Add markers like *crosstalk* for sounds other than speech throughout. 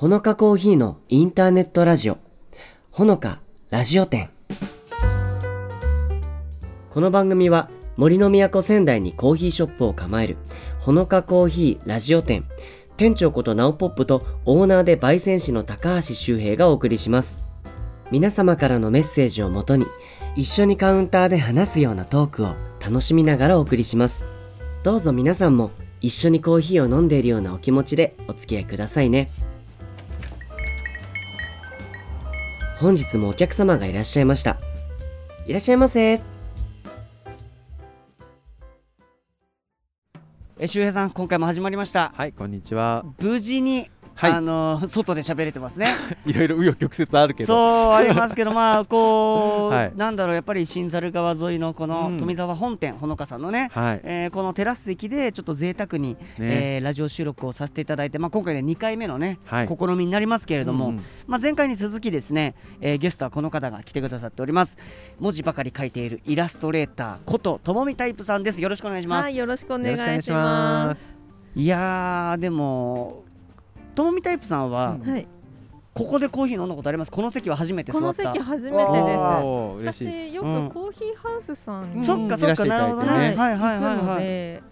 ほのかコーヒーのインターネットラジオ、ほのかラジオ店。この番組は森の都仙台にコーヒーショップを構えるほのかコーヒーラジオ店、店長ことナオポップとオーナーで焙煎士の高橋周平がお送りします。皆様からのメッセージをもとに一緒にカウンターで話すようなトークを楽しみながらお送りします。どうぞ皆さんも一緒にコーヒーを飲んでいるようなお気持ちでお付き合いくださいね。本日もお客様がいらっしゃいました。いらっしゃいませ。え、周平さん、今回も始まりました。はい、こんにちは。無事に、はいあの外で喋れてますね。*laughs* いろいろ紆余曲折あるけど。そうありますけど、まあこう、*laughs* はい。なんだろう、やっぱり新猿川沿いのこのうん。富沢本店、ほのかさんのね、はい。えーこのテラス席でちょっと贅沢に、えーラジオ収録をさせていただいて、まあ、今回で2回目のね、はい。試みになりますけれども、うんうん。まあ、前回に続きですね、えーゲストはこの方が来てくださっております。文字ばかり書いているイラストレーターことともみタイプさんです。よろしくお願いします、はい、い、よろしくお願いしま。ますやーでもともみタイプさんは、うん。はい、ここでコーヒー飲んだことあります？この席は初めて座った。この席初めてあです。おー嬉しいです。私ようん。くコーヒーハウスさんに、うん。そっかそっかなるほどね。はい、はいはいはいはい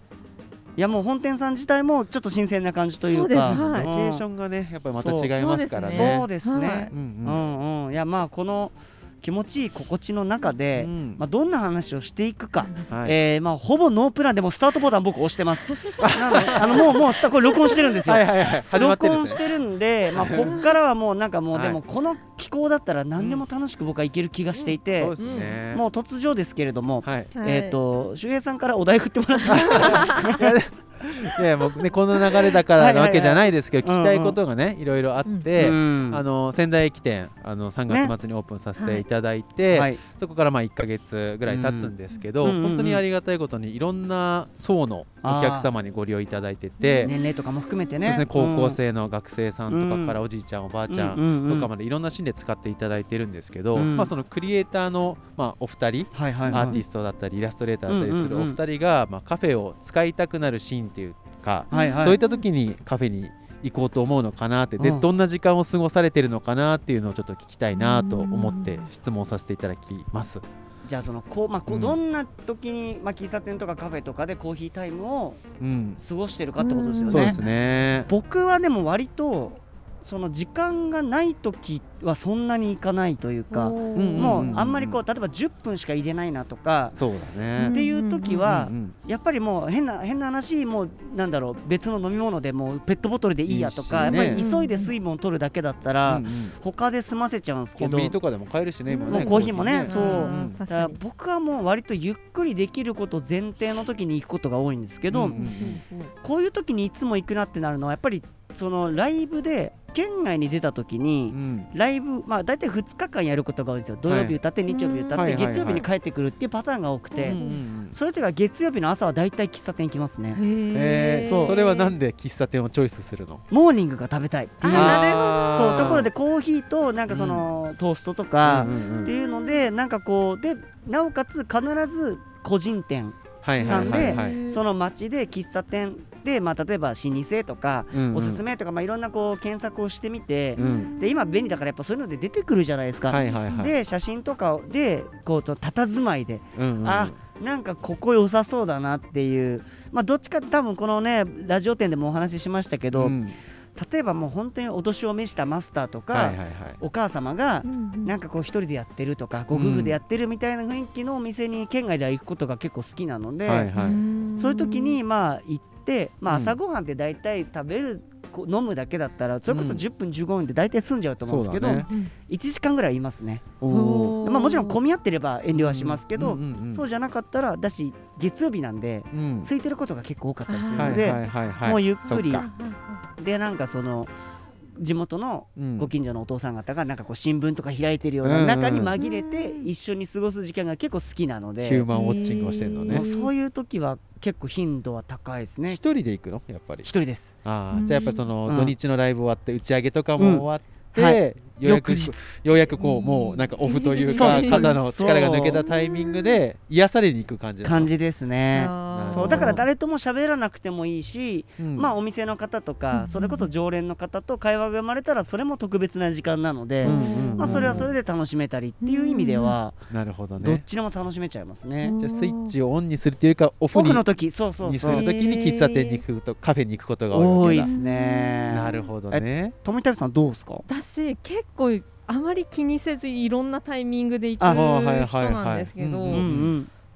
い。やもう本店さん自体もちょっと新鮮な感じというか。そうですはい。ロケーションがね、やっぱりまた違いますからね。そうですね。はい。うんううんんうん。いやまあこの気持ちいい心地の中で、うん。まあ、どんな話をしていくか、はい。えーまあ、ほぼノープランでもスタートボタン僕押してます。*laughs* なのであのもうもうスタこれ録音してるんですよ、はいはい録。音してるんで、まあ、こっからはもうなんかもう、はい。でもこの気候だったら何でも楽しく僕はいける気がしていて、そうですね。もう突如ですけれども、はい。はいえっ、と周平さんからお題振ってもらっていいですか？*laughs* いやもうねこの流れだからなわけじゃないですけど、聞きたいことがね、いろいろあって。うん。あの仙台駅店あの3月末にオープンさせてい。ただいて、はい。そこからまあ1か月ぐらい経つんですけど、本当にありがたいことにいろんな層のお客様にご利用いただいてて、年齢とかも含めてね。高校生の学生さんとかからうんおじいちゃん、おばあちゃうんとかまでいろんなシーンで使っていただいてるんですけど、うん。まあ、そのクリエイターの、まあ、お二人、アーティストだったりイラストレーターだったりするお二人が、まあ、カフェを使いたくなるシーンっていうか、はいはいどういった時にカフェに行こうと思うのかなってでうんどんな時間を過ごされてるのかなっていうのをちょっと聞きたいなと思って質問させていただきます。じゃあそのこう、まあこううんどんな時に、まあ、喫茶店とかカフェとかでコーヒータイムをうん、過ごしてるかってことですよね。そうですね。僕はでも割とその時間がない時はそんなに行かないというか、もうあんまりこう例えば10分しか入れないなとか、そうだね。っていう時はやっぱりもう変な変な話もうなんだろう別の飲み物でもうペットボトルでいいやとかいいしね。やっぱり急いで水分を取るだけだったら、他で済ませちゃうんですけどコンビニとかでも買えるしね、今ね。もうコーヒーもね。コそう。うんだから。僕はもう割とゆっくりできること前提の時に行くことが多いんですけど、こういう時にいつも行くなってなるのはやっぱりそのライブで県外に出た時に、うんライブまあ大体2日間やることが多いんですよ。土曜日歌って日曜日歌って月曜日に帰ってくるっていうパターンが多くて、うんういう時は月曜日の朝は大体喫茶店行きますね。えー。そう。それはなんで喫茶店をチョイスするの？モーニングが食べたいっていう。あなるほどそうところでコーヒーとなんかその、トーストとかっていうのでなんかこうでなおかつ必ず個人店さんでその街で喫茶店で、まあ、例えば老舗とか、うんうん。おすすめとか、まあ、いろんなこう検索をしてみて、うん。で今便利だからやっぱそういうので出てくるじゃないですか。はいはいはい。で写真とかでこうと佇まいで、うんうんうん。あなんかここ良さそうだなっていう、まあ、どっちかって多分このねラジオ店でもお話ししましたけど、うん。例えばもう本当にお年を召したマスターとか、はいはいはい。お母様がうんなんかこう一人でやってるとかご夫婦でやってるみたいな雰囲気のお店に県外では行くことが結構好きなので、はいはい。そういう時にまあ行って、まあ、うん。朝ごはんって大体食べるこう飲むだけだったらそれこそうん。10分15分で大体済んじゃうと思うんですけど、そうだね。1時間ぐらいいますね、まあ、もちろん混み合ってれば遠慮はしますけど、うんうんうんそうじゃなかったらだし月曜日なんでうん。空いてることが結構多かったりするので、もうゆっくり。でなんかその地元のうん。ご近所のお父さん方がなんかこう新聞とか開いてるような中に紛れて一緒に過ごす時間が結構好きなので、ヒューマンウォッチングをしてるのもね。うそういう時は結構頻度は高いですね。一人で行くの？やっぱり。一人です。あうんあじゃあやっぱりそのうん。土日のライブ終わって打ち上げとかも終わって、うんはようやくようやくこうもうなんかオフというか肩の力が抜けたタイミングで癒されに行く感じ感じですね。そう。だから誰とも喋らなくてもいいし、うん。まあお店の方とかそれこそ常連の方と会話が生まれたらそれも特別な時間なので、まあ、それはそれで楽しめたりっていう意味ではなるほどね。どっちでも楽しめちゃいますね。じゃあスイッチをオンにするっていうかオフオにフの時そうそうにすそう。るときに喫茶店に行くとカフェに行くことが多いですね。なるほどね富田さんどうですか私結構あまり気にせずいろんなタイミングで行く人なんですけど。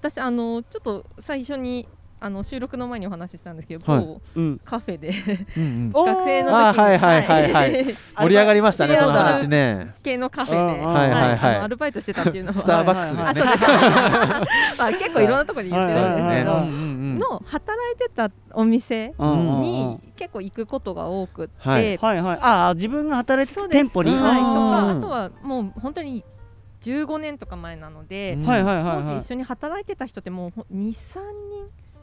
私あのちょっと最初にあの収録の前にお話ししたんですけど、はい。某うん。カフェでうん *laughs* 学生の時にあはいはいはいはい。盛り上がりましたね *laughs* その話ね。系のカフェで、うんはい。はいはいあのアルバイトしてたっていうのは。スターバックスはいですね。あそうです *laughs* まあ結構いろんなところに言ってるんですけど、はいはいはい。の働いてたお店に結構行くことが多くって、はい。はい。はいああ自分が働いてそうです。た店舗に。うんはい、とうん。かあとはもう本当に15年とか前なので、うん。はいはいはいはい。当時一緒に働いてた人ってもう23人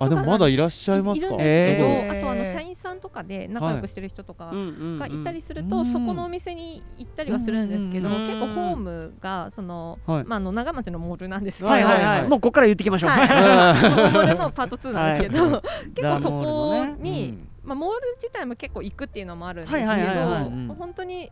あでもまだいらっしゃいますか？いるんですけど、へーあとあの社員さんとかで仲良くしてる人とかがいたりすると、うん。そこのお店に行ったりはするんですけど、うん結構ホームがその、はい。まあ、あの長町のモールなんですけど、はいはいはい。はいはいもうここから言ってきましょう。はい。うん。モールのパート2なんですけど、*laughs* はい。結構そこザモールのね。に、うん。まあ、モール自体も結構行くっていうのもあるんですけど、はいはいはいはい。本当に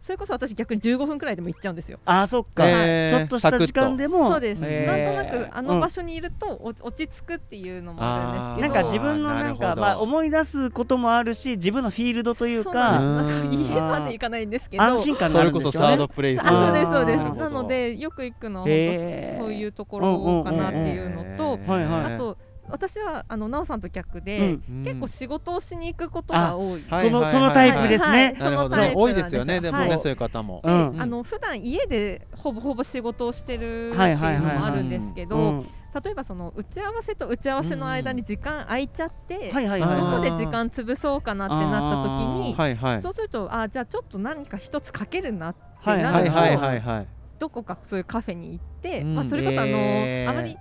それこそ私逆に15分くらいでも行っちゃうんですよ。あーそっか。へーちょっとした時間でもそうです、へーなんとなくあの場所にいるとお落ち着くっていうのもあるんですけど。なんか自分のなんかまあ思い出すこともあるし自分のフィールドというそうなんかです。なんかうん家まで行かないんですけど。安心感があそれこそサーるんですよねドプレイス。あそうですそうです。なのでよく行くのは本当そういうところかなっていうのとはいはい。あと私はあの奈緒さんと逆うでん。結構仕事をしに行くことが多い。はいそのそのタイプですね。はいなるほどそのタイプ多いですよね。でもはい。ねそういう方も。でうん。あの普段家でほぼほぼ仕事をしてるっていうはいのはいはい。はいもあるんですけうどん。例えばその打ち合わせと打ち合わせの間に時間空いちゃってはいはいはい。どこではい時間潰そうかなってなった時にはいはい。そうするとあじゃあちょっと何か一つかけるなってはいなるとはいはいはいはいどこかそういうカフェに行って、うん。まあ、それこそあの、へー。あまり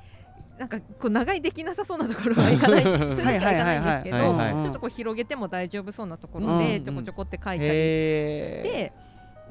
なんかこう長いできなさそうなところは行かないそういう時は行かないんですけど、ちょっとこう広げても大丈夫そうなところうんでちょこちょこって書いたりして、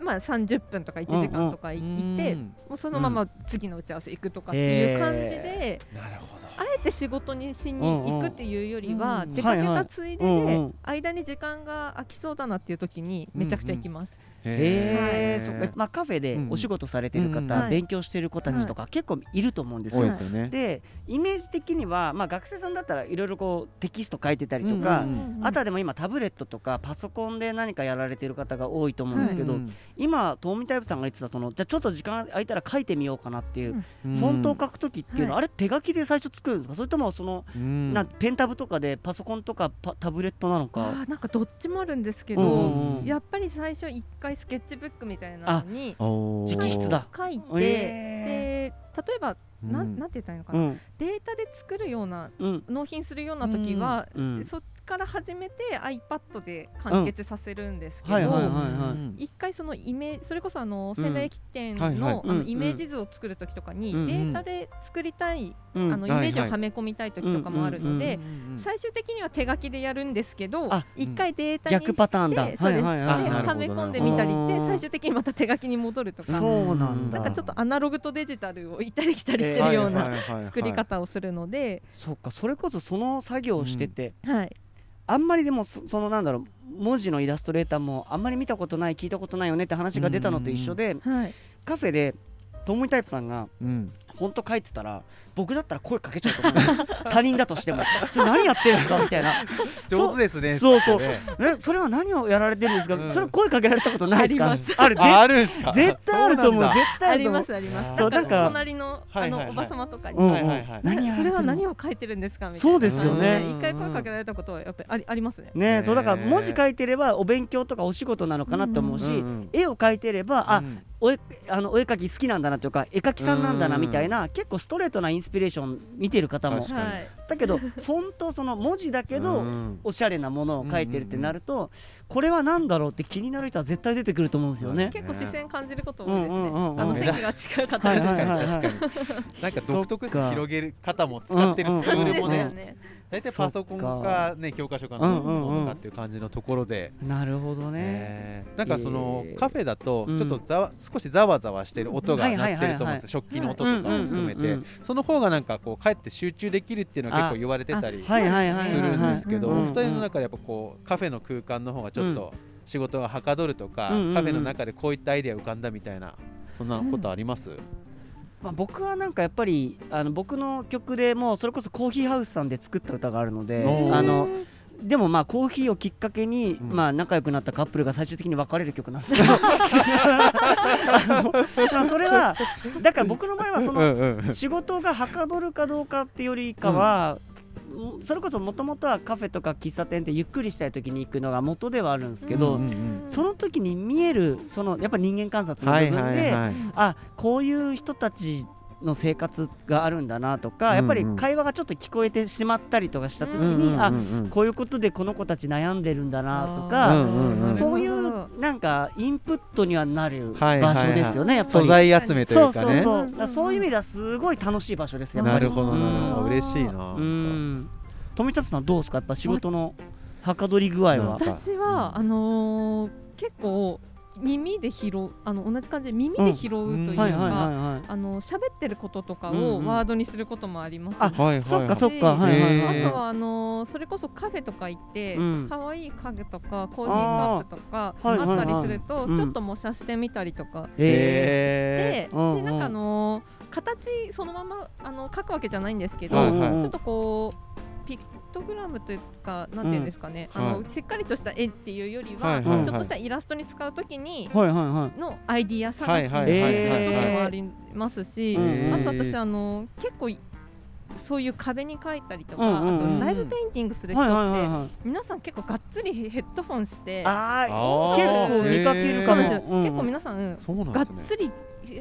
まあ、30分とか1時間とかい行って、うんもうそのまま次の打ち合わせ行くとかっていう感じで、なるほど。あえて仕事にしに行くっていうよりは、うん出かけたついでで、間に時間が空きそうだなっていう時にめちゃくちゃ行きます。へえ、そっか、まあカフェでうん。お仕事されてる方、うん。はい。勉強してる子たちとか、結構いると思うんですよ。多いでイメージ的には、まあ学生さんだったらいろいろこうテキスト書いてたりとか、うんあとはでも今タブレットとかパソコンで何かやられてる方が多いと思うんですけど、うん今トーミタイプさんが言ってたそのじゃあちょっと時間空いたら書いてみようかなっていう、うん。フォントを書くときっていうのは、はあれ手書きで最初作るんですか？それともその、うん。なペンタブとかでパソコンとかパタブレットなのか？なんかどっちもあるんですけうんど、うんうん。やっぱり最初一回スケッチブックみたいなのに直筆だ。書いて、えで例えば、なうん。んなんて言ったらいいのかな、うん。データで作るようなうん。納品するような時は、うん。そっから始めて iPad で完結させるんですけど、一回そのイメージそれこそあの仙台駅店の,、あうん。のイメージ図を作る時とかに、うんデータで作りたい、うん。あのイメージをはめ込みたい時とかもあるので、うん最終的には手書きでやるんですけどあ一回データにして逆パターンだ。そうです、はめ込んでみたりでうん最終的にまた手書きに戻るとか。そうなんだ。なんかちょっとアナログとデジタルを行ったり来たりしてるような作作り方をするので、そっかそれこそその作業をしてて、はい、あんまりでもそそのなんだろう文字のイラストレーターもあんまり見たことない聞いたことないよねって話が出たのと一緒で、はい、カフェでトモイタイプさんがうんフォント書いてたら僕だったら声かけちゃうと思う。*laughs* 他人だとしても。それ何やってるんですか？みたいな。*laughs* 上手ですね。そうそう。ねえ。それは何をやられてるんですか、うん。それ声かけられたことないですか？あります。あるぜああるんすか？絶対あると思う。絶対あありますあります。そうなんか隣のあのおば様とかに、はいはいはい。それは何を書いてるんですか？みたいな。そうですよね。一回声かけられたことはやっぱりありありますね。ねそうだから文字書いてればお勉強とかお仕事なのかなって思うし、うんうん。絵を描いてれば、あうんお絵あのお絵描き好きなんだなというか絵描きさんなんだなうん。みたいな結構ストレートなインスピレーション見てる方も。だけどフォントその文字だけど、うん。おしゃれなものを書いてるってなると、これは何だろうって気になる人は絶対出てくると思うんですよね。結構視線感じること多いですね。あの席が近かったりなんか独特広げる方も使ってるツールもね。大体パソコンかね教科書かのノートかっていう感じのところで、なるほどね、えーなんかその、えー。カフェだとうん。ちょっとざわ、少しざわざわしてる音が鳴ってると思うんですよ、食器の音とかも含めて、その方がなんかこうかえって集中できるっていうのは結構言われてたりするんですけど、うんお二人の中でやっぱこうカフェの空間の方がちょっと仕事がはかどるとか、カフェの中でこういったアイデア浮かんだみたいなそんなことあります、まあ、僕はなんかやっぱりあの僕の曲でもうそれこそコーヒーハウスさんで作った歌があるのであのでもまあコーヒーをきっかけに、うん。まあ仲良くなったカップルが最終的に別れる曲なんですけど。*laughs* まあそれはだから僕の場合はその仕事がはかどるかどうかってよりかは、それこそもともとはカフェとか喫茶店ってゆっくりしたい時に行くのが元ではあるんですけど、うんうんその時に見えるそのやっぱ人間観察のはい部分で、はいはいあこういう人たちの生活があるんだなとか、やっぱりうんうん会話がちょっと聞こえてしまったりとかした時に、うんうんうんあうん。こういうことでこの子たち悩んでるんだなとうか、んうんうん。そういうなんかインプットにはなるはいはいはい。場所ですよね、やっぱ素り。材集めといそううかね。そうそう、うんう。そういう意味ではすごい楽しい場所ですやっぱり。なるほどなるほどうん。嬉しいなうん。富田さんどうですか？やっぱ仕事のはかどり具合は。私はあのー結構耳で拾うあの同じ感じで耳で拾うというか。あの喋ってることとかをワードにすることもあります。し、あはいはいそっかはいそっか。はいはいはいはい。あとはあのーそれこそカフェとか行ってうん。可愛、い家具とかコーヒーカップとかあーはいあったりすると、ちょっと模写してみたりとかえして、でなんかあのー形そのままあの書くわけじゃないんですけど、はいはい。ちょっとこうピクトグラムというかなんていうんですかね、うんあのはいしっかりとした絵っていうよりは、はいはいはい。ちょっとしたイラストに使うときにはいはいはい。のアイディア探しはいする時もありますし、あと私あの結構そういう壁に描いたりとか、うんうんうん。あとライブペインティングする人って、はいはいはいはい。皆さん結構がっつりヘッドフォンして結構見かけるかも。そうなんですよ、うん。結構皆さんそうなんがっつり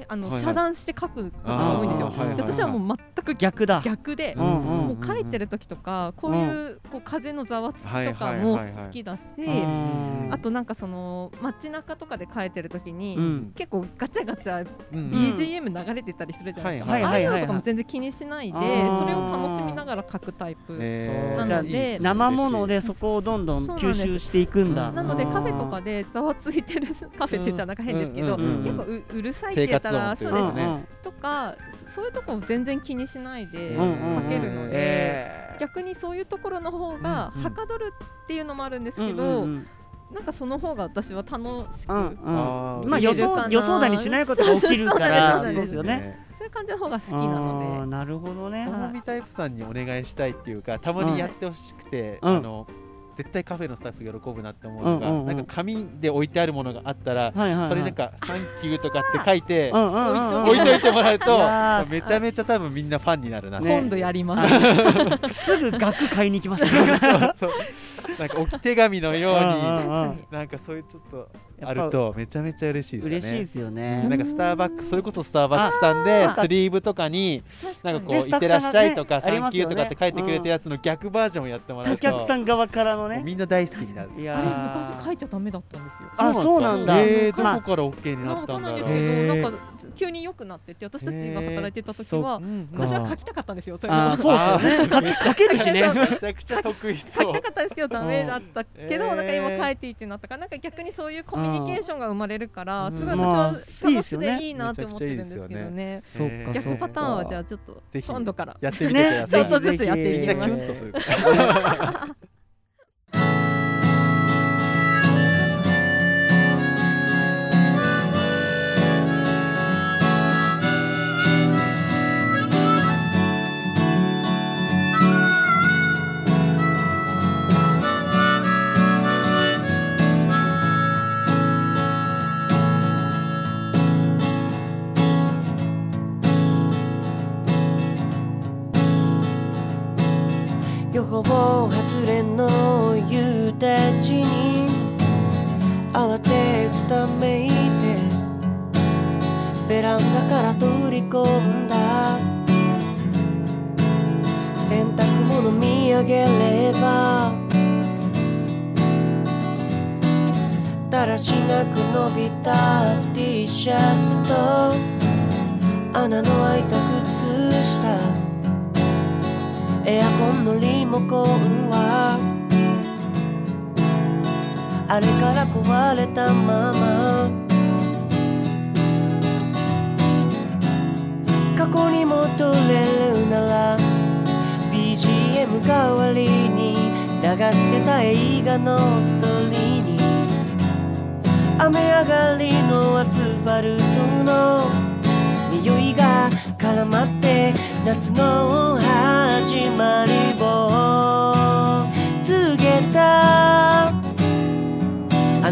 あの、はいはい。遮断して書くことが多いんですよ。あーは私はもう全く逆だ。逆で、うんうんもう書いてる時とかこういうこう風のざわつきとかも好きだし、うん。あとなんかその街中とかで書いてる時に、うん。結構ガチャガチャうん BGM 流れてたりするじゃないですか、はいああはいい。うはいのとかも全然気にしないで、あー。それを楽しみながら書くタイプ、えー。なので。じゃあいいですね生ものでそこをどんどん吸収していくんだ。なのでカフェとかでざわついてるカフェって言ったらなんか変ですけど、うんうんうんうん結構ううるさいって言ったら生そうですね、というかねとかそそういうとこを全然気にしないでうんうんうん。書けるので、えー逆にそういうところの方がはかどるっていうのもあるんですけど、うんうんうん。なんかその方が私は楽しく、うんうん。あーまあ予想予想だにしないことが起きるからそうですよね。ねそういう感じの方が好きなのなるほどね。はい。ともみタイプさんにお願いしたいっていうかたまにやってほしくて、うん。あの絶対カフェのスタッフ喜ぶなって思うのが、うんうんうん。なんか紙で置いてあるものがあったら、はいはいはい。それなんか「サンキュー」とかって書いて *laughs* うんうんうんうん。置いといてもらうとめちゃめちゃ多分みんなファンになるな、で、ね今度やります。すぐ額買いに行きます。*laughs* そうそう。なんか置き手紙のようになんかそういうちょっとあるとめちゃめちゃ嬉しいですよね。嬉しいですよね。なんかスターバックスそれこそスターバックスさんでスリーブとかになんかこう「ねいってらっしゃい」とか「スタッフさんがね。サンキュー」とかって書いてくれたやつの逆バージョンをやってもらおうと客さん側からのね。みんな大好きになる。いやあれー昔書いちゃダメだったんですよ。あそうなんだ。えー、どまあこから OK になわったんだろう。かんないですけど、なんか急に良くなってって私たちが働いてた時は、うん私は書きたかったんですよ。そういうの。あーそうですよね。かけるしね。*laughs* めちゃくちゃ得意書そう。きたかったですけどダメだったけど、うんなんか今えー書いていいってなったからなんか逆にそういうコミュニケーションが生まれるから、うん。すごいまあ私は楽しくていいなって思ってるんですけどね。そっえー。かそっか。逆パターンはじゃあちょっと今度から。やってみてくだねさい、ちょっとずつやっていみんなキきます。*laughs* ュンとするから予報外れの夕立に慌てふためいてベランダから取り込んだ。洗濯物見上げれば。だらしなく伸びた T シャツと穴の開いた靴下。エアコンのリモコンはあれから壊れたまま過去に戻れるなら BGM 代わりに流してた映画のストーリーに雨上がりのアスファルトの匂いが絡まって夏の始まりを告げた。あ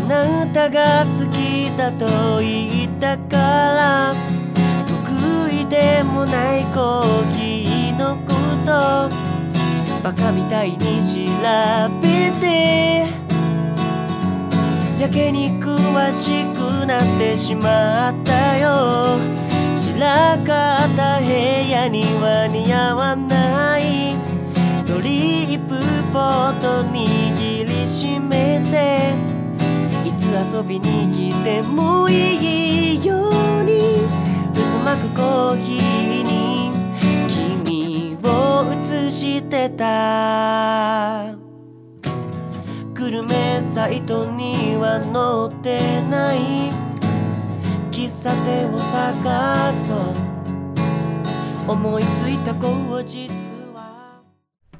なたが好きだと言ったから得意でもないコーヒーのことバカみたいに調べて。やけに詳しくなってしまったよ。らかった部屋には似合わない。ドリップポット握りしめて。いつ遊びに来てもいいように。渦巻くコーヒーに。君を映してた。グルメサイトには載ってない。喫茶店を探そう。思いついた後日は。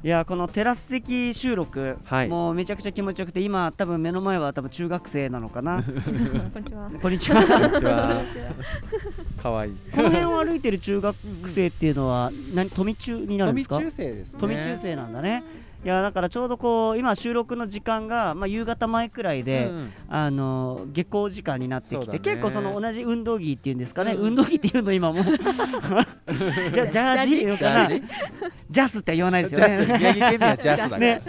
いやこのテラス席収録、はい。もうめちゃくちゃ気持ちよくて今多分目の前は多分中学生なのかな。こんにちは。こんにちは。こんにちは。かわいい。この辺を歩いてる中学生っていうのは何富中になるんですか？富中生ですね。富中生なんだねいやだからちょうどこう今収録の時間が、まあ、夕方前くらいで、うんあの下校時間になってきて、結構その同じ運動着っていうんですかね、うん。運動着っていうの今もう。*laughs* じゃジャージかな。ジャスって言わないですジよね。ャス。宮城県民はジャスね。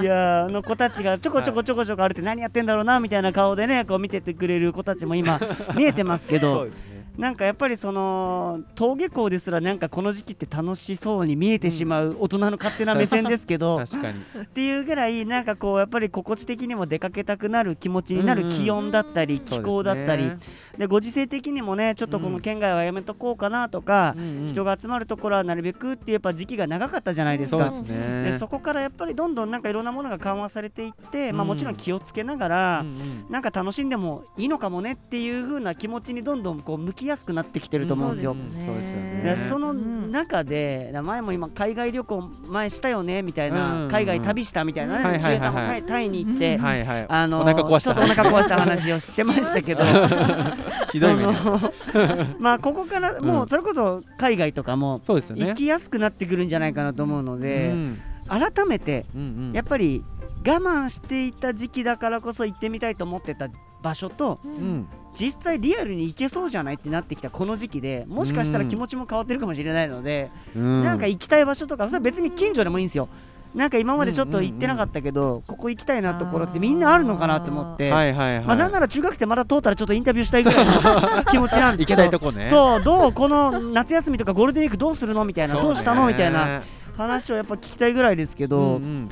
いやーあの子たちがちょこちょこちょこちょこ歩いて何やってんだろうなみたいな顔でねこう見ててくれる子たちも今見えてますけそうどですねなんかやっぱりその登下校ですらなんかこの時期って楽しそうに見えてしまう大人の勝手な目線ですけど、*laughs* っていうぐらいなんかこうやっぱり心地的にも出かけたくなる気持ちになる気温だったり気候だったり、でご時世的にもねちょっとこの県外はやめとこうかなとか、人が集まるところはなるべくってやっぱ時期が長かったじゃないですか。で。そこからやっぱりどんどんなんかいろんなものが緩和されていって、まあ、うんもちろん気をつけながら、なんか楽しんでもいいのかもねっていう風な気持ちにどんどんこう向きやすくなってきてると思うんですよ。うんそうですよね。でそのうん。中で前も今海外旅行前したよねみたいなん。海外旅したみたいなはいはいはいねしげさんもタイタイに行ってうんはいはい。あのお腹壊した。ちょっとお腹壊した話をしてましたけど。*laughs* ひどい *laughs* まあここからもうそれこそ海外とかもそうですよね。行きやすくなってくるんじゃないかなと思うのでうん。改めてやっぱり我慢していた時期だからこそ行ってみたいと思ってた場所とう。うんん実際リアルに行けそうじゃないってなってきたこの時期でもしかしたら気持ちも変わってるかもしれないので、うん。なんか行きたい場所とかそれは別に近所でもいいんですよ。なんか今までちょっと行ってなかったけど、ここ行きたいなところってみんなあるのかなと思って、はいはいはい。まあなんなら中学生まだ通ったらちょっとインタビューしたいぐらいの *laughs* 気持ちなんですけど。たいとこね。そうどうこの夏休みとかゴールデンウィークどうするのみたいな、どうしたのみたいな話をやっぱ聞きたいぐらいですけど、うん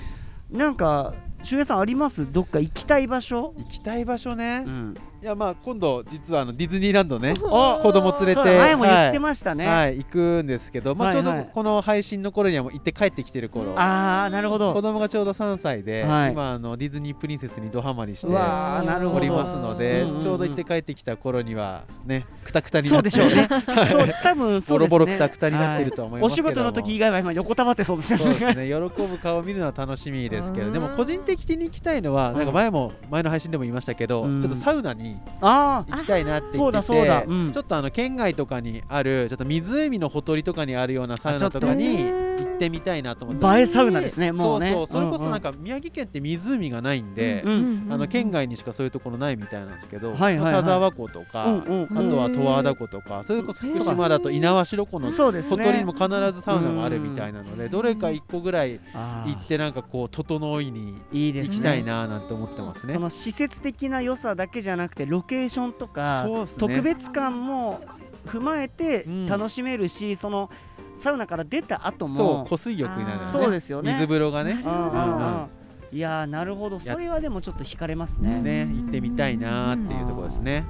うん。なんか周平さんあります？どっか行きたい場所、行きたい場所ね。うん、いやまあ今度実はあのディズニーランドね *laughs* お子供連れて前も言ってまましたね、はい行くんですけどまあちょうどこの配信の頃にはもう行って帰ってきてる頃。ああなるほ子ど供がちょうど3歳ではい。今あのディズニープリンセスにドハマりしてうわーなるほど。おりますのでちょうど行って帰ってきた頃にはねくたくたにそうなって。でしょうね。*laughs* そう多分そうですね。ボロボロくたくたになってるとは思いますけども。お仕事の時以外は今横たわってそうですよそうですね。ね喜ぶ顔を見るのは楽しみですけどでもうん。個人的に行きたいのはうんなんか前も前の配信でも言いましたけどうん。ちょっとサウナにあ行きたいなって言そうだってそうだ。てうん。ちょっとあの県外とかにあるちょっと湖のほとりとかにあるようなサウナとかに行ってみたいなと思って。あ映えサウナですねもうねそうそうそれこそうんうん。なんか宮城県って湖がないんでうんあの県外にしかそういうところないみたいなんですけどはいはいはい。田沢湖とかうんうんあとは十和田湖とかそれこそ福島だと猪苗代湖のそうですね。ほとりにも必ずサウナがあるみたいなのでどれか1個ぐらい行ってなんかこう整いにいいですね。行きたいななんて思ってますね。そ。の施設的な良さだけじゃなくてロケーションとかね。特別感も踏まえてうん。楽しめるし、そのサウナから出た後そうも湖水浴になるよね。そうですよね。水風呂がね。うんうんうんいやーなるほど。それはでもちょっと惹かれますね。ね行ってみたいなーっていうところですね。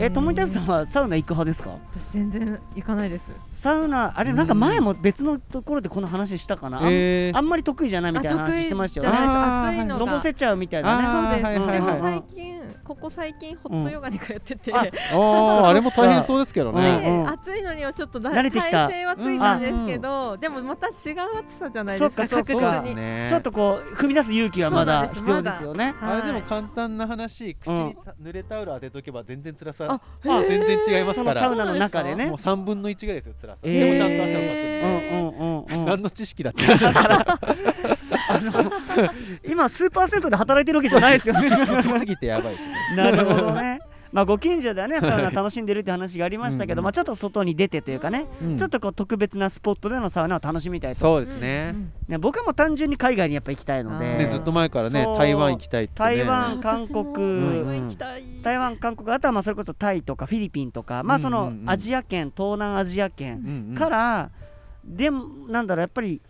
えともみたいさんはサウナ行く派ですか？私全然行かないです。サウナあれなんか前も別のところでこの話したかな、あんえー。あんまり得意じゃないみたいな話してましたよ。ねあ得意じゃあーないです。暑いのが。のぼせちゃうみたいなねそうです、でもはい最近ここ最近ホットヨガに通ってて、うん。*laughs* あであれも大変そうですけどうんねうん暑いのにはちょっとだ慣れてきた。耐性はついたんですけど、でもまた違う暑さじゃないですか確実に、ね。ちょっとこう踏み出す勇気はまだ必要ですよね。はい。あれでも簡単な話口にた濡れタオル当てとけば全然辛さ。あ全然違いますから。サウナの中でね。もう3分の1ぐらいですよ辛さ。えー。でもちゃんと汗をかくんうんでうんうんうん。何の知識だって。*laughs* 今スーパー銭湯で働いてるわけじゃないですよね。*laughs* 好きすぎてやばいですね。なるほどねまあご近所ではねサウナ楽しんでるって話がありましたけどうんまあちょっと外に出てというかねうんちょっとこう特別なスポットでのサウナを楽しみたいと。そうですね。ね僕はもう単純に海外にやっぱ行きたいのあで。ねずっと前からね台湾行きたいってね。台湾韓国。台湾行きたい、台湾韓国あとはまあそれこそタイとかフィリピンとかまあそのうんうん。うんアジア圏東南アジア圏うんうんからでもなんだろうやっぱり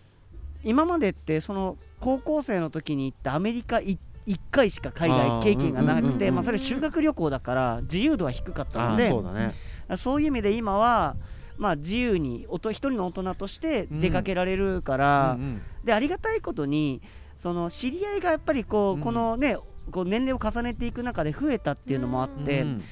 今までってその高校生の時に行ったアメリカ1回しか海外経験がなくてまあそれ修学旅行だから自由度は低かったのでそうだね。そういう意味で今はまあ自由におと一人の大人として出かけられるから、うんうん。でありがたいことにその知り合いがやっぱりこう、うん。このねこう年齢を重ねていく中で増えたっていうのもあって、うん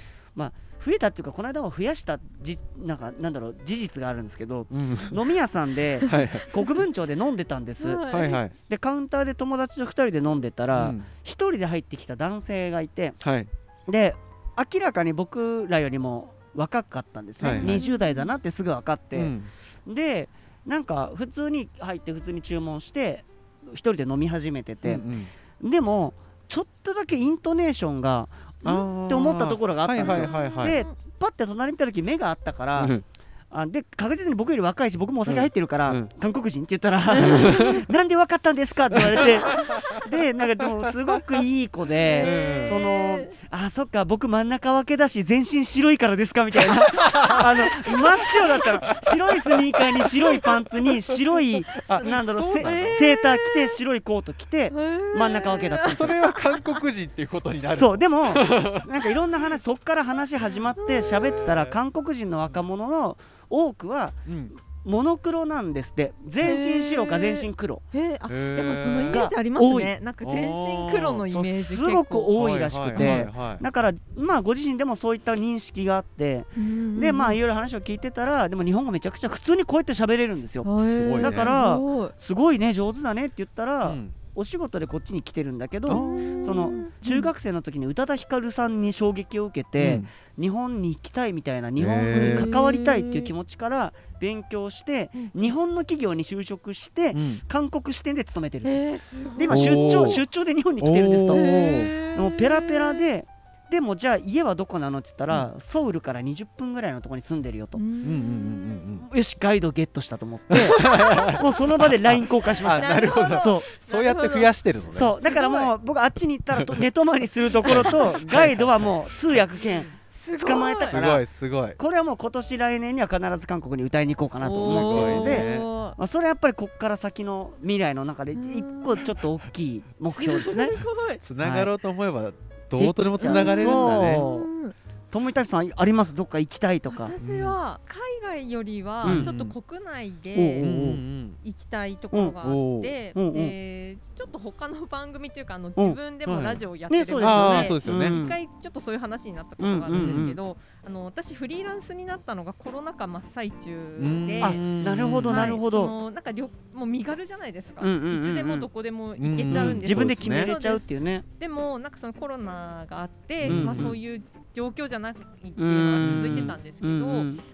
増えたっていうかこの間は増やしたじなんかなんだろう事実があるんですけどうん。飲み屋さんで *laughs* はい国分町で飲んでたんです。はい。はいはい。でカウンターで友達と2人で飲んでたら、うん。1人で入ってきた男性がいてはい。で明らかに僕らよりも若かったんですね、はいはい。20代だなってすぐ分かって、うん。でなんか普通に入って普通に注文して1人で飲み始めてて、うん。でもちょっとだけイントネーションがって思ったところがあったんですよ、でパッて隣見た時目があったから、うんあで確実に僕より若いし僕もお酒入ってるから、うん。うん。韓国人って言ったら *laughs* なんで分かったんですかって言われて。*laughs* でなんかでもすごくいい子で、うん。そのあそっか僕真ん中分けだし全身白いからですかみたいな。*laughs* あの真っ白だったの。白いスニーカーに白いパンツに白いあなんだろうセーター着て白いコート着て真ん中分けだったんですよ。それは韓国人っていうことになる。そうでもなんかいろんな話そっから話始まって喋ってたら韓国人の若者の多くはうん。モノクロなんですって。全身白か全身黒。へー。あでもそのイメージありますね。なんか全身黒のイメージすごく多いらしくて。はいはいだからまあご自身でもそういった認識があって。でまあいろいろ話を聞いてたらでも日本語めちゃくちゃ普通にこうやって喋れるんですよ。すごいね。だからすごい。すごいね上手だねって言ったら、うんお仕事でこっちに来てるんだけあどー。その中学生の時に宇多田ヒカルさんに衝撃を受けて、日本に行きたいみたいな日本に関わりたいっていう気持ちから勉強してうん。日本の企業に就職してうん。韓国支店で勤めてるで今出張出張で日本に来てるんですと。もうペラペラででもじゃあ家はどこなのって言ったら、ソウルから20分ぐらいのところに住んでるよと、うん。うんうんうんうんよしガイドゲットしたと思って *laughs* もうその場で LINE 交換しました。あなるほど。そう。そうやって増やしてるのね。そう。だからもう僕あっちに行ったらと寝泊まりするところと *laughs* ガイドはもう通訳兼捕まえたすごからいすごい。これはもう今年来年には必ず韓国に歌いに行こうかなと思ってるのおで、まあ、それはやっぱりこっから先の未来の中で一個ちょっと大きい目標ですね。すごい。つながろうと思えばどうとでもつながれるんだねともいたちさんあります？どっか行きたいとか。私は海外よりはうん。ちょっと国内うんで行きたいところがあって、でちょっと他の番組というかあのうん自分でもラジオやってるねそうですよああね。そうですよね。うん。一回ちょっとそういう話になったことがあるんですけど、あの私フリーランスになったのがコロナ禍真っ最中で、あなるほどはい。なるほど。そのなんかりょもう身軽じゃないですか、いつでもどこでも行けちゃうんです自分で決めれちゃうっていうね。でもなんかそのコロナがあって、まあ、そういう状況じゃないっていうのが続いてたんですけど、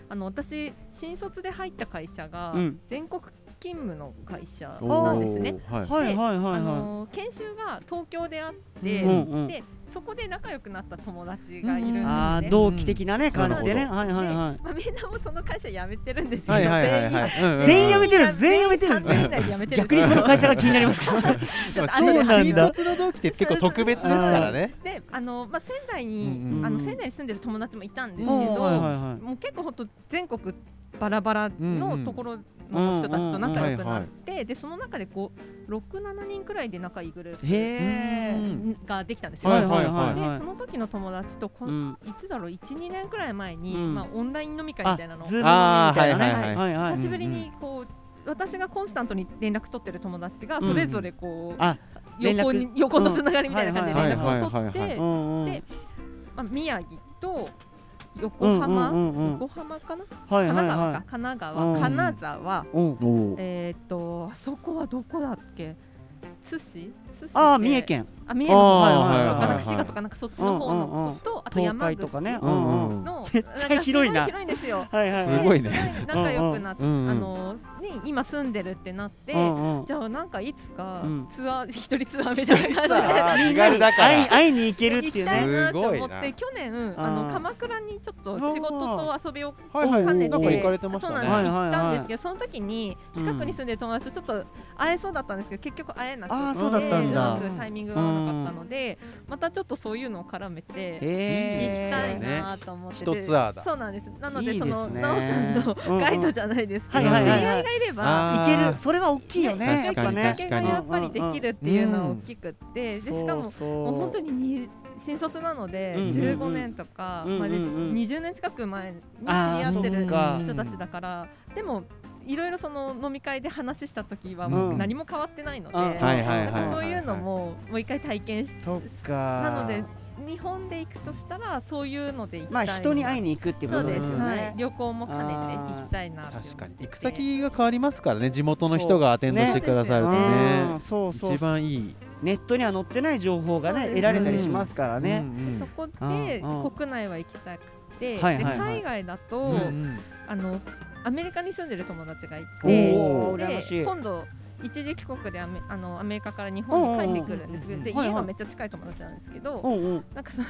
あの私新卒で入った会社がうん。全国勤務の会社なんですね。はい。はいはいはいあはの研修が東京であって、うんうんでそこで仲良くなった友達がいるんい。ですね。ああ同期的なね感じでね。なはいはいはい。まあ、みんなもその会社辞めてるんですよ、はいはいはい全員。はいうんうん。全員辞めてるんです全員辞めてるんですね。全員3年以内で辞めてる。ん逆にその会社が気になりますけど。*laughs* まあそう新なんだ。新卒の同期って結構特別ですからね。であの、まあ、仙台に、うんうんあの仙台に住んでる友達もいたんですけど、うんはいはいはい。もう結構ほんと全国バラバラうんうんのところの人たちと仲良くうんうんうんなって、でその中でこう67人くらいで仲いいグループができたんですよ。はいはいはいでその時の友達とこの、うん。いつだろう？12年くらい前に、うん。まあ、オンライン飲み会みあたいなのを。久しぶりにこう、私がコンスタントに連絡取ってる友達がそれぞれこう、あ連絡。横に横のつながりみたいな感じで連絡を取ってうんうん。でまあ、宮城と横浜、うんうんうんうん。横浜かな、はいはい神奈川か。は神奈川、うん。金沢。いう。んえーっとあそこはどこだっけ？津市？ああって三重県。あ三重の方あーとかはいはいはい。なんか滋賀とかなんかそっちの方のとあと東山口海とかね。ううん。んうんうん。のめっちゃ広いな。広いんですよ。はいはいはい。すごいね。仲良くなって、あのね今住んでるってなって、じゃあなんかいつかうん。ツアー一人ツアーみたいな感じで。身 *laughs* 軽だから。*laughs* 会いに行けるっていうね。すごいなって去年あの鎌倉にちょっと仕事と遊びを兼ねてなんか行かれてましたね。そうなんです、行ったんですけどその時に近くに住んでる友達とちょっと会えそうだったんですけど結局会えなくて。あーそうまくタイミングが合わなかったのでまたちょっとそういうのを絡めて行きへたいえなと思って一ツアーだそうなんです。なのでいいですね。そのなおさんのガイドじゃないですけど知りうん。うんはいはいはい合いがいればあいける。それは大きいよね。確かにやっぱねきっかけがやっぱりできるっていうのは大きくってでしかもそうそうもう本当にに新卒なのでうんうんうん。15年とか、うんうんうんまあで20年近く前に知り合ってる人たちだからでもいろいろその飲み会で話した時はうん。何も変わってないので、そういうのももう一回体験しそっか。なので日本で行くとしたらそういうので行きたまあ人に会いに行くっていうことですよはい。ね、旅行も兼ねて行きたいなって確かに。行く先が変わりますからね。地元の人がアテンドしてくださるとね。そうそう一番いい。ネットには載ってない情報がね得られたりしますからね、うんそこうんでうん。国内は行きたくて、はいはいはい。で海外だと、うんうん。あのアメリカに住んでる友達がいおてーで今度一時帰国でアメあのアメリカから日本に帰ってくるんですけどで家がめっちゃ近い友達なんですけどなんかその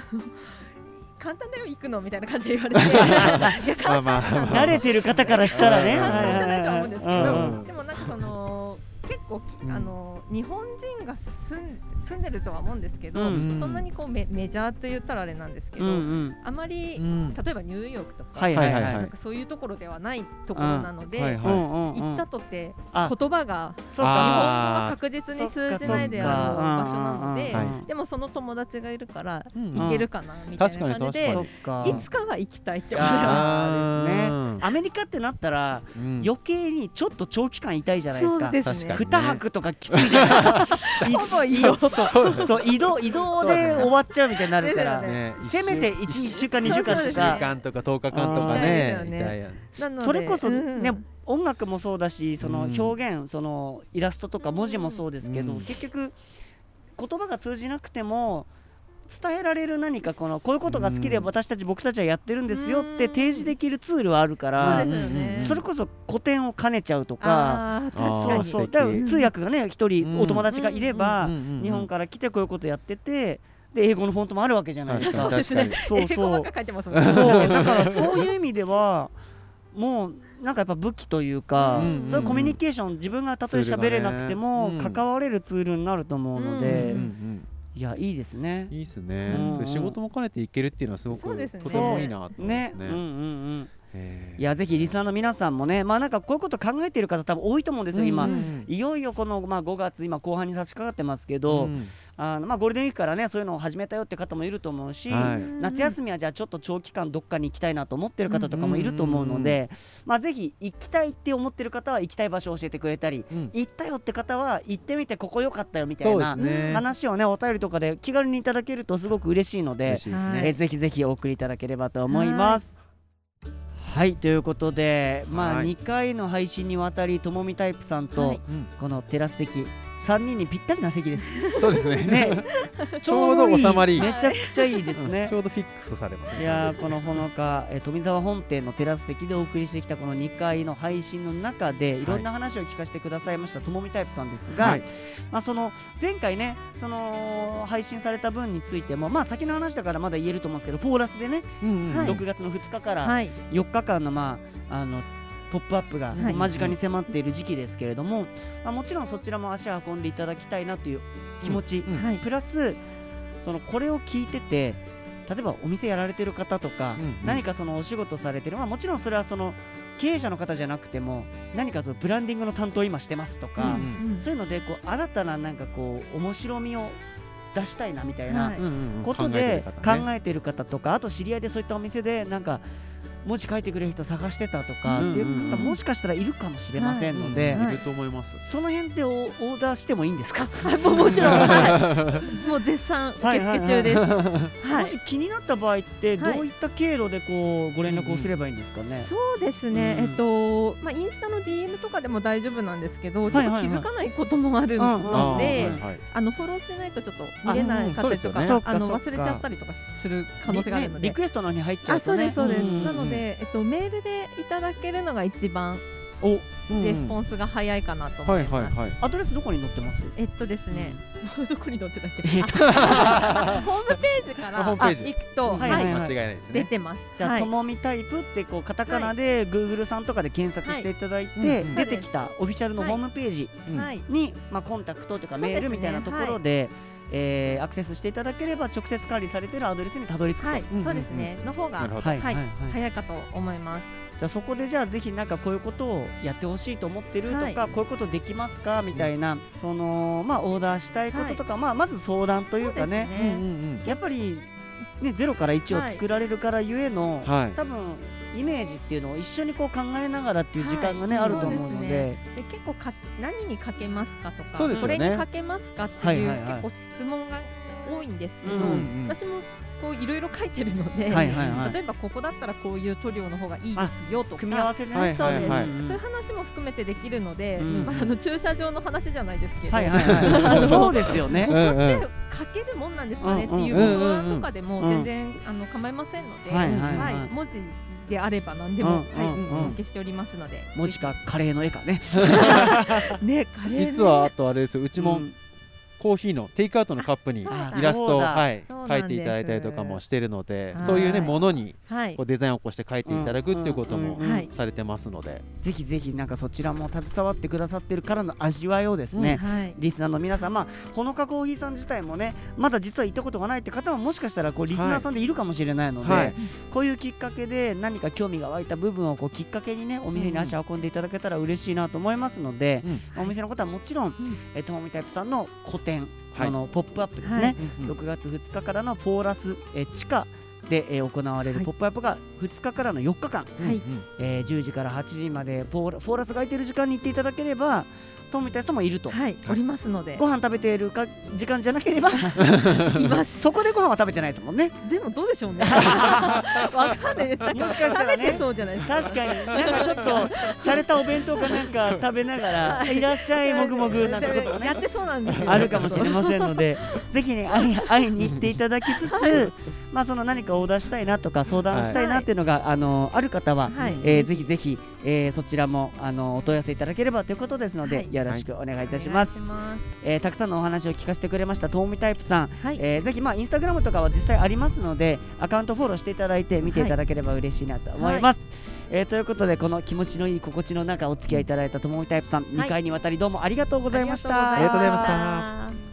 簡単だよ行くのみたいな感じで言われて。*laughs* いやまあ簡まあまあ。慣れてる方からしたらね。うん単じゃないとは思うんですけど、うん。でもなんかその結構き、うん。あの日本人が住ん住んでるとは思うんですけど、うんそんなにこうメメジャーと言ったらあれなんですけど、うんうん。あまり、うん。例えばニューヨークとか、はいはいはいはい。なんかそういうところではないところなので、はいはいうんうんうん。行ったとてあ。言葉がそう日本語が確実に通じないであろう場所なのではい。でもその友達がいるからうん。行けるかなみたいな感じ確でいつかは行きたいって思ってますね。アメリカってなったらうん。余計にちょっと長期間いたいじゃないですか。そうですね確かに二泊とかきついじゃ *laughs* 移動そうそうそう移動移動で終わっちゃうみたいになるからせめて1週間2週間1とか。週間とか10日間とかねそれこそうんね音楽もそうだしそのうん表現そのイラストとか文字もそうですけどうん。結局言葉が通じなくても伝えられる何かこのこういうことが好きでうん。私たち僕たちはやってるんですよってうん。提示できるツールはあるからそれこそ古典を兼ねちゃうとかそうそう。だから通訳がね一人うん。お友達がいれば日本から来てこういうことやっててで英語のフォントもあるわけじゃないですか。そう英語そうばっか書いてますもんね。そう。だからそういう意味ではもうなんかやっぱ武器というか、うんそういうコミュニケーション自分がたとえ喋れなくても、関われるツールになると思うので、うんうんうんいやいいですね。いいっすね。うん。それ仕事も兼ねていけるっていうのはすごくすね。とてもいいなと思いますね、うんうんねうん。いやぜひリスナーの皆さんもね、まあなんかこういうこと考えている方多分多いと思うんですよ、今。うんいよいよこの、まあ、5月今後半に差し掛かってますけど、うんあのまあ、ゴールデンウィークからねそういうのを始めたよって方もいると思うし、はい。夏休みはじゃあちょっと長期間どっかに行きたいなと思ってる方とかもいると思うので、まあ、ぜひ行きたいって思ってる方は行きたい場所を教えてくれたりうん。行ったよって方は行ってみてここ良かったよみたいな話をねお便りとかで気軽にいただけるとすごく嬉しいのでね。えーぜひぜひお送りいただければと思います。はいということで、まあ、はい。2回の配信にわたりともみタイプさんと、このテラス席3人にぴったりな席です。そうですね。ね。*laughs* ちょうど収まり。めちゃくちゃいいですね。うん。ち。ょうどフィックスされますいやーこのほのか、えー富澤本店のテラス席でお送りしてきたこの2回の配信の中でい。ろんな話を聞かせてくださいましたともみタイプさんですが、はい。まあ、その前回ねその配信された分についてもまあ先の話だからまだ言えると思うんですけどフォーラスでね、うんうんはい6月の2日からはい。4日間のまああのポップアップがはい。間近に迫っている時期ですけれども、まあ、もちろんそちらも足を運んでいただきたいなという気持ち、プラスそのこれを聞いてて例えばお店やられてる方とか、何かそのお仕事されてる、まあ、もちろんそれはその経営者の方じゃなくても何かそのブランディングの担当を今してますとか、うんそういうのでこう新たななんかこう面白みを出したいなみたいなことで考えてる方とかあと知り合いでそういったお店でなんか文字書いてくれる人探してたとかうんっていう方もしかしたらいるかもしれませんので、はい。いると思います。その辺でオオーダーしてもいいんですか、はいもうもちろん、はい、もう絶賛受付中です。はいもし気になった場合ってどういった経路でこうご連絡をすればいいんですかね、そうですね、うん。えっと、まあ、インスタの DM とかでも大丈夫なんですけど、ちょっと気づかないこともあるので、あのフォローしてないとちょっと見れなかったりとか、あの忘れちゃったりとかする可能性があるので。リ。クエストの方に入っちゃあうとね。そうですそうです、なので、えっと、メールでいただけるのが一番おレスポンスが早いかなと思はいいます、はいはいアドレスどこに載ってます？えっとですね、どこに載ってたっけえっと。あホームページからホームページ。あ行くと、ははいい。はい。間違いないですね。出てます。じゃあ、はい。ともみタイプってこうカタカナで Google さんとかで検索していただいて、はい。うん。うん出てきたオフィシャルのホームページうん。はいに、まあ、コンタクトというかメールみたいなところでえーアクセスしていただければ直接管理されているアドレスにたどり着くと、はい。うんうん、そうですね、の方がはいはい。早いかと思います。じゃあそこでじゃあぜひなんかこういうことをやってほしいと思ってるとか、はい。こういうことできますかみたいな、そのまあオーダーしたいこととか、まあまず相談というかね。そうですうんうんやっぱりねゼロから1を作られるからゆえの、うんはい。多分イメージっていうのを一緒にこう考えながらっていう時間がね、はい。あると思うので。で結構か何にかけますかとか、ね。これにかけますかっていう、はいはいはい。結構質問が多いんですけど、うんうん。私もこういろいろ書いてるので、はいはいはい。例えばここだったらこういう塗料の方がいいですよとか組み合わせね、はいそうです、はいうんそういう話も含めてできるので、うん。まあ、あの駐車場の話じゃないですけど、はいはいはい。そうですよね。ここってうんうん。かけるもんなんですかねっていううんご相談とかでも全然あの構いませんので、はいはいはい。文字であれば何でも、うんはい、お受けしておりますので。文字かカレーの絵かね。*laughs* ねカレーね実はあとあれですよ。うちもうんコーヒーのテイクアウトのカップにイラストを、はいそうなんです。書いていただいたりとかもしてるのではい。そういうねものにはい。こうデザインを起こして書いていただくっていうこともされてますので、ぜひぜひなんかそちらも携わってくださってるからの味わいをですね、はい。リスナーの皆さん、まあ、ほのかコーヒーさん自体もね、まだ実は行ったことがないって方ももしかしたらこうリスナーさんでいるかもしれないので、はい。こういうきっかけで何か興味が湧いた部分をこうきっかけにね、お店に足を運んでいただけたら嬉しいなと思いますので、うん。お店のことはもちろん、えともみタイプさんの個展、はい。あのポップアップですね、はい。うんうん。6月2日からのフォーラス、えー地下で、えー行われるはい。ポップアップが2日からの4日間、はい。えー10時から8時までフォーラフォーラスが空いてる時間に行っていただければともみたい人もいると、はい、おりますので。ご飯食べているか時間じゃなければいます。*laughs* そこでご飯は食べてないですもんね。でもどうでしょうね。*laughs* わかんないです。もしかしたらね食べてそうじゃないですか。確かに。なんかちょっと洒落たお弁当かなんか *laughs* 食べながら「い。らっしゃいもぐもぐ」なんてことがね。やってそうなんですよ。あるかもしれませんのでぜひね会い会いに行っていただきつつまあその何かオーダーしたいなとか相談したいなっていうのが、あのある方は、はい。えーぜひぜひ、えーそちらもあのお問い合わせいただければということですので、はいよろしくお願いいたします、えーたくさんのお話を聞かせてくれましたともみタイプさん、はい。えーぜひまあインスタグラムとかは実際ありますのでアカウントフォローしていただいて見ていただければ嬉しいなと思います、えーということでこの気持ちのいい心地の中お付き合いいただいたともみタイプさん、2回にわたりどうもありがとうございました。ありがとうございました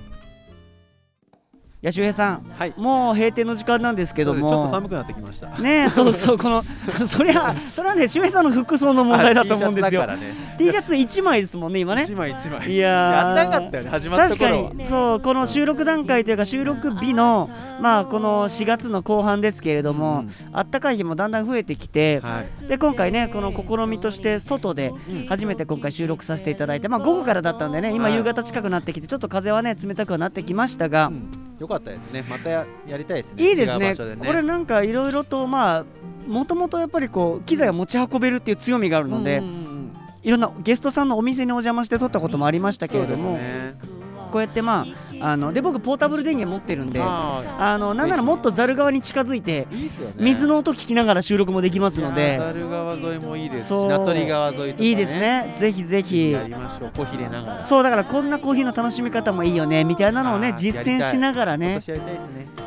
いや周平さんはい。もう閉店の時間なんですけども。ちょっと寒くなってきました。ねえそうそうこのそりゃそれはね周平さんの服装の問題だと思うんですよ。あ T シャツだからね。T シャツ1枚ですもんね今ね。一枚一枚。いやー。やんなかったよね始まった確かに。そうこの収録段階というか収録日のまあこの4月の後半ですけれども、あったかい日もだんだん増えてきて、はい。で今回ねこの試みとして外で初めて今回収録させていただいてまあ午後からだったんでね今はい夕方近くなってきてちょっと風はね冷たくはなってきましたが、うんよかったですね。またややりたいですね。いいですね。違う場所でこれなんかいろいろとまあもともとやっぱりこう機材を持ち運べるっていう強みがあるので、うんうんうんいろんなゲストさんのお店にお邪魔して撮ったこともありましたけれども、ね。こうやってまああので僕ポータブル電源持ってるんでああのなんならもっとザル側に近づいて水の音聞きながら収録もできますので。ーざる川沿いもいいです名取川沿いとか、ね、いいですね。ぜひぜひ。やりましょう。コーヒー入れながらそうだからこんなコーヒーの楽しみ方もいいよね。みたいなのをね実践しながらね。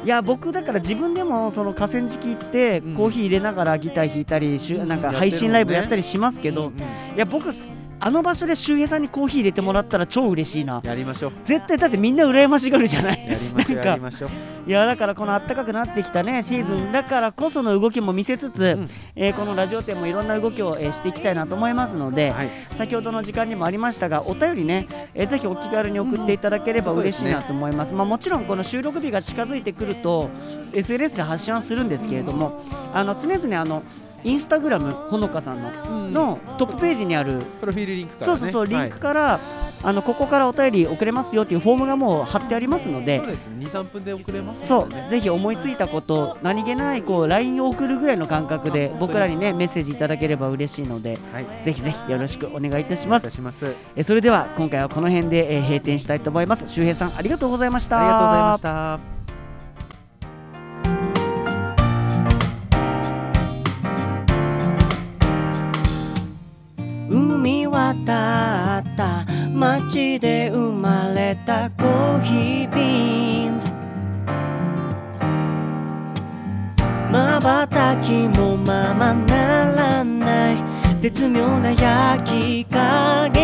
い。や僕だから自分でもその河川敷行ってうんコーヒー入れながらギター弾いたりしゅなんか配信ライブやったりしますけどいや僕あの場所で周平さんにコーヒー入れてもらったら超嬉しいな。やりましょう。絶対だってみんな羨ましがるじゃない。やりましょうやりましょう。いやだからこの暖かくなってきたねシーズン。だからこその動きも見せつつ、うん。えーこのラジオ店もいろんな動きを、えーしていきたいなと思いますので、はい。先ほどの時間にもありましたがお便りね、えーぜひお気軽に送っていただければうん。嬉しいなと思います,、まあ、もちろんこの収録日が近づいてくると SNS で発信はするんですけれども、あの常々あのインスタグラムほのかさんのうん。のトップページにあるプロフィールリンクからね。そうそうそうリンクはいから、あのここからお便り送れますよっていうフォームがもう貼ってありますのでそうですね。23分で送れますそう。ねぜひ思いついたこと何気ないこう LINE を送るぐらいの感覚であ僕らにねメッセージいただければ嬉しいのではい。ぜひぜひよろしくお願いいたします。えそれでは今回はこの辺で、えー閉店したいと思います。周平さんありがとうございました。ありがとうございました渡った。街で生まれたコーヒービーンズ。まばたきもままならない。絶妙な焼き加減。